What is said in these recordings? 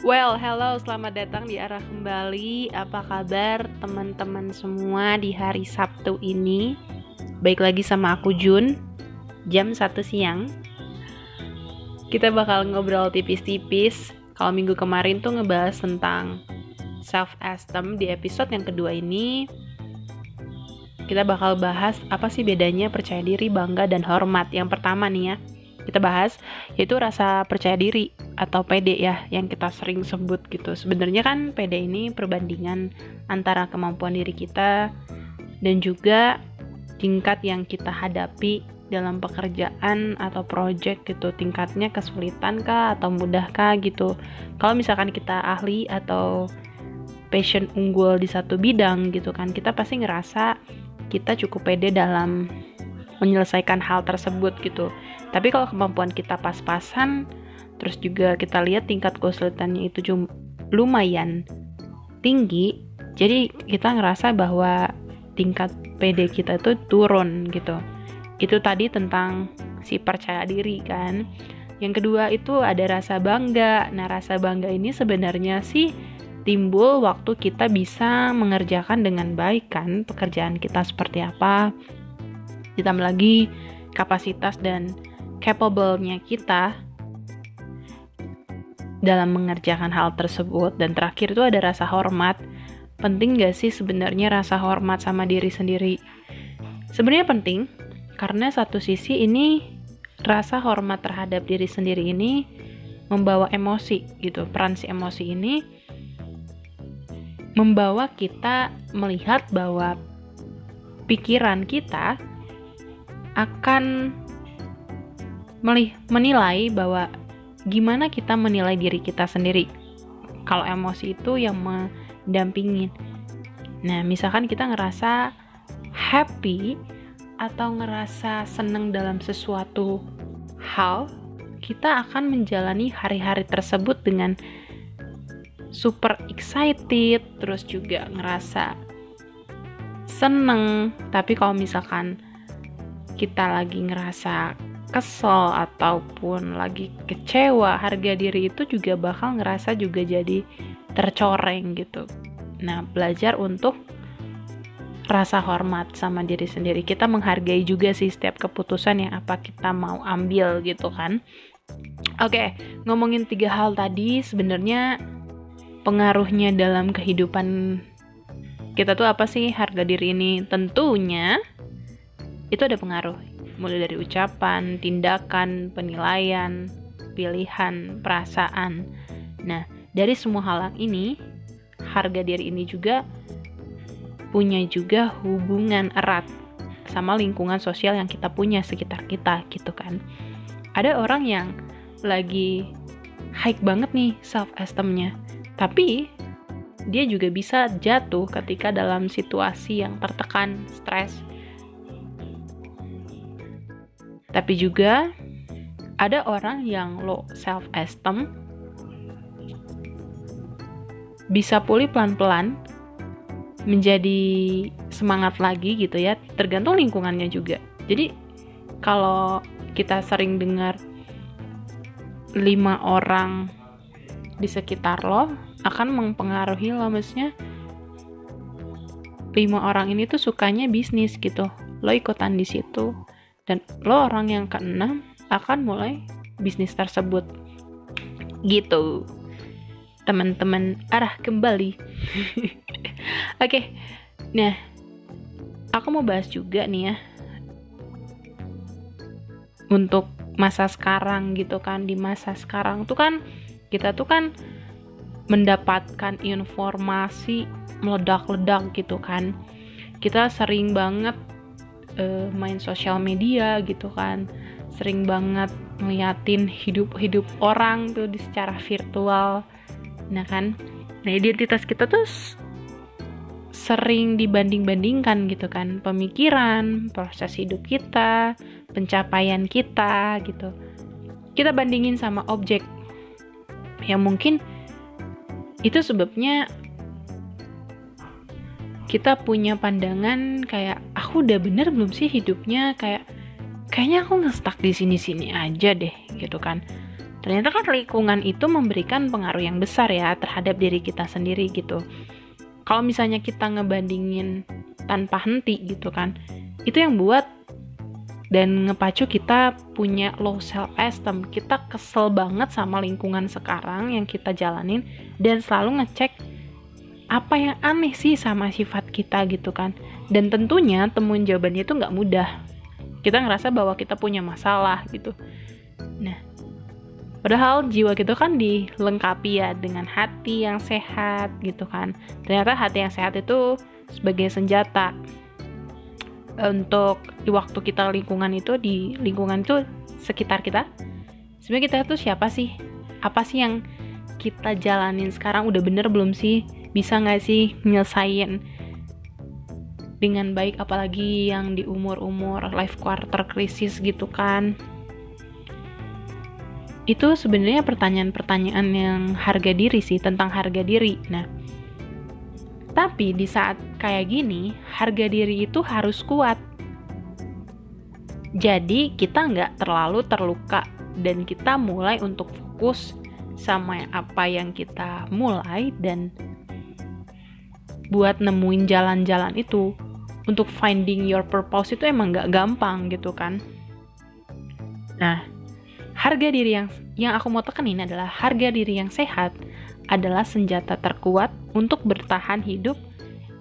Well, hello, selamat datang di arah kembali. Apa kabar teman-teman semua di hari Sabtu ini? Baik lagi sama aku Jun, jam 1 siang. Kita bakal ngobrol tipis-tipis. Kalau minggu kemarin tuh ngebahas tentang self-esteem di episode yang kedua ini. Kita bakal bahas apa sih bedanya percaya diri, bangga, dan hormat. Yang pertama nih ya, kita bahas yaitu rasa percaya diri atau PD ya yang kita sering sebut gitu. Sebenarnya kan PD ini perbandingan antara kemampuan diri kita dan juga tingkat yang kita hadapi dalam pekerjaan atau project gitu. Tingkatnya kesulitan kah atau mudah kah gitu. Kalau misalkan kita ahli atau passion unggul di satu bidang gitu kan kita pasti ngerasa kita cukup pede dalam menyelesaikan hal tersebut gitu. Tapi kalau kemampuan kita pas-pasan terus juga kita lihat tingkat kesulitannya itu lumayan tinggi. Jadi kita ngerasa bahwa tingkat PD kita itu turun gitu. Itu tadi tentang si percaya diri kan. Yang kedua itu ada rasa bangga. Nah rasa bangga ini sebenarnya sih timbul waktu kita bisa mengerjakan dengan baik kan pekerjaan kita seperti apa. Ditambah lagi kapasitas dan capable-nya kita dalam mengerjakan hal tersebut. Dan terakhir itu ada rasa hormat. Penting gak sih sebenarnya rasa hormat sama diri sendiri? Sebenarnya penting karena satu sisi ini rasa hormat terhadap diri sendiri ini membawa emosi gitu. Peran si emosi ini membawa kita melihat bahwa pikiran kita akan menilai bahwa gimana kita menilai diri kita sendiri. Kalau emosi itu yang mendampingin. Nah, misalkan kita ngerasa happy atau ngerasa seneng dalam sesuatu hal, kita akan menjalani hari-hari tersebut dengan super excited, terus juga ngerasa seneng. Tapi kalau misalkan kita lagi ngerasa kesel ataupun lagi kecewa, harga diri itu juga bakal ngerasa juga jadi tercoreng gitu. Nah, belajar untuk rasa hormat sama diri sendiri. Kita menghargai juga sih setiap keputusan yang apa kita mau ambil gitu kan. Oke, ngomongin tiga hal tadi sebenarnya pengaruhnya dalam kehidupan kita tuh apa sih harga diri ini? Tentunya itu ada pengaruh mulai dari ucapan, tindakan, penilaian, pilihan, perasaan. Nah, dari semua hal ini, harga diri ini juga punya juga hubungan erat sama lingkungan sosial yang kita punya sekitar kita gitu kan. Ada orang yang lagi high banget nih self esteemnya, tapi dia juga bisa jatuh ketika dalam situasi yang tertekan, stres, tapi juga ada orang yang low self esteem bisa pulih pelan-pelan menjadi semangat lagi gitu ya tergantung lingkungannya juga. Jadi kalau kita sering dengar lima orang di sekitar lo akan mempengaruhi lo maksudnya lima orang ini tuh sukanya bisnis gitu. Lo ikutan di situ dan lo orang yang keenam akan mulai bisnis tersebut. Gitu. Teman-teman arah kembali. Oke okay. nah aku mau bahas juga nih ya. Untuk masa sekarang gitu kan di masa sekarang tuh kan kita tuh kan mendapatkan informasi meledak-ledak gitu kan. Kita sering banget uh, main sosial media gitu kan. Sering banget ngeliatin hidup-hidup orang tuh di secara virtual. Nah kan nah identitas kita tuh sering dibanding-bandingkan gitu kan. Pemikiran proses hidup kita pencapaian kita gitu. Kita bandingin sama objek yang mungkin itu sebabnya kita punya pandangan kayak aku udah bener belum sih hidupnya? Kayak kayaknya aku ngestak di sini-sini aja deh gitu kan. Ternyata kan lingkungan itu memberikan pengaruh yang besar ya terhadap diri kita sendiri gitu. Kalau misalnya kita ngebandingin tanpa henti gitu kan itu yang buat dan ngepacu kita punya low self esteem kita kesel banget sama lingkungan sekarang yang kita jalanin dan selalu ngecek apa yang aneh sih sama sifat kita gitu kan? Dan tentunya temuin jawabannya itu nggak mudah. Kita ngerasa bahwa kita punya masalah gitu. Nah padahal jiwa kita kan dilengkapi ya dengan hati yang sehat gitu kan. Ternyata hati yang sehat itu sebagai senjata. Untuk di waktu kita lingkungan itu di lingkungan itu sekitar kita. Sebenarnya kita tuh siapa sih? Apa sih yang kita jalanin sekarang? Udah bener belum sih bisa nggak sih nyelesain dengan baik apalagi yang di umur-umur life quarter krisis gitu kan? Itu sebenarnya pertanyaan-pertanyaan yang harga diri sih tentang harga diri. Nah tapi di saat kayak gini harga diri itu harus kuat. Jadi kita nggak terlalu terluka dan kita mulai untuk fokus sama apa yang kita mulai dan buat nemuin jalan-jalan itu untuk finding your purpose itu emang nggak gampang gitu kan. Nah harga diri yang yang aku mau tekenin adalah harga diri yang sehat adalah senjata terkuat untuk bertahan hidup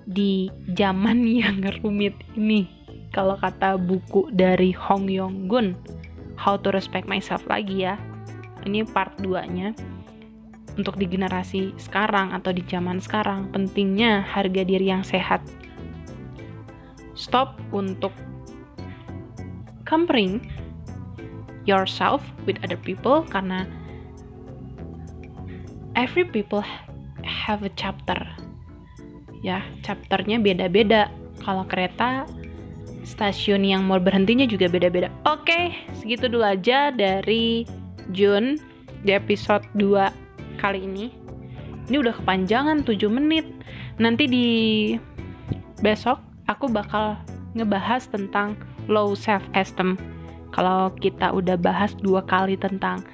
di zaman yang rumit ini. Kalau kata buku dari Hong Yong Gun How to Respect Myself lagi ya. Ini part 2 nya untuk di generasi sekarang atau di zaman sekarang pentingnya harga diri yang sehat. Stop untuk comparing yourself with other people karena every people have a chapter. Ya chapternya beda-beda. Kalau kereta stasiun yang mau berhentinya juga beda-beda. Oke, segitu dulu aja dari Jun di episode 2 kali ini. Ini udah kepanjangan 7 menit. Nanti di besok aku bakal ngebahas tentang low self esteem. Kalau kita udah bahas dua kali tentang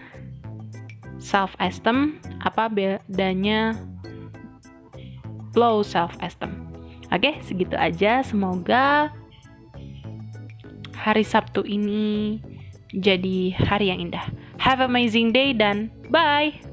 self esteem, apa bedanya low self esteem? Oke, segitu aja. Semoga hari Sabtu ini jadi hari yang indah. Have amazing day dan bye.